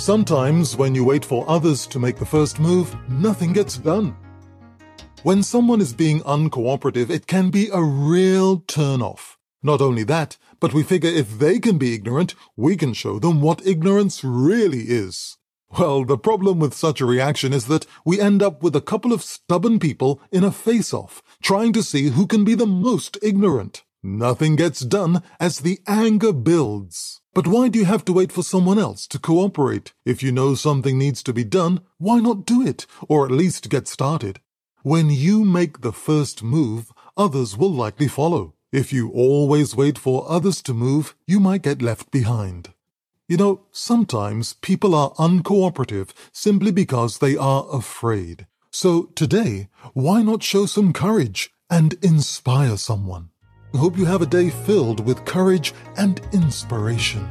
Sometimes, when you wait for others to make the first move, nothing gets done. When someone is being uncooperative, it can be a real turn-off. Not only that, but we figure if they can be ignorant, we can show them what ignorance really is. Well, the problem with such a reaction is that we end up with a couple of stubborn people in a face-off, trying to see who can be the most ignorant. Nothing gets done as the anger builds. But why do you have to wait for someone else to cooperate? If you know something needs to be done, why not do it, or at least get started? When you make the first move, others will likely follow. If you always wait for others to move, you might get left behind. You know, sometimes people are uncooperative simply because they are afraid. So today, why not show some courage and inspire someone? Hope you have a day filled with courage and inspiration.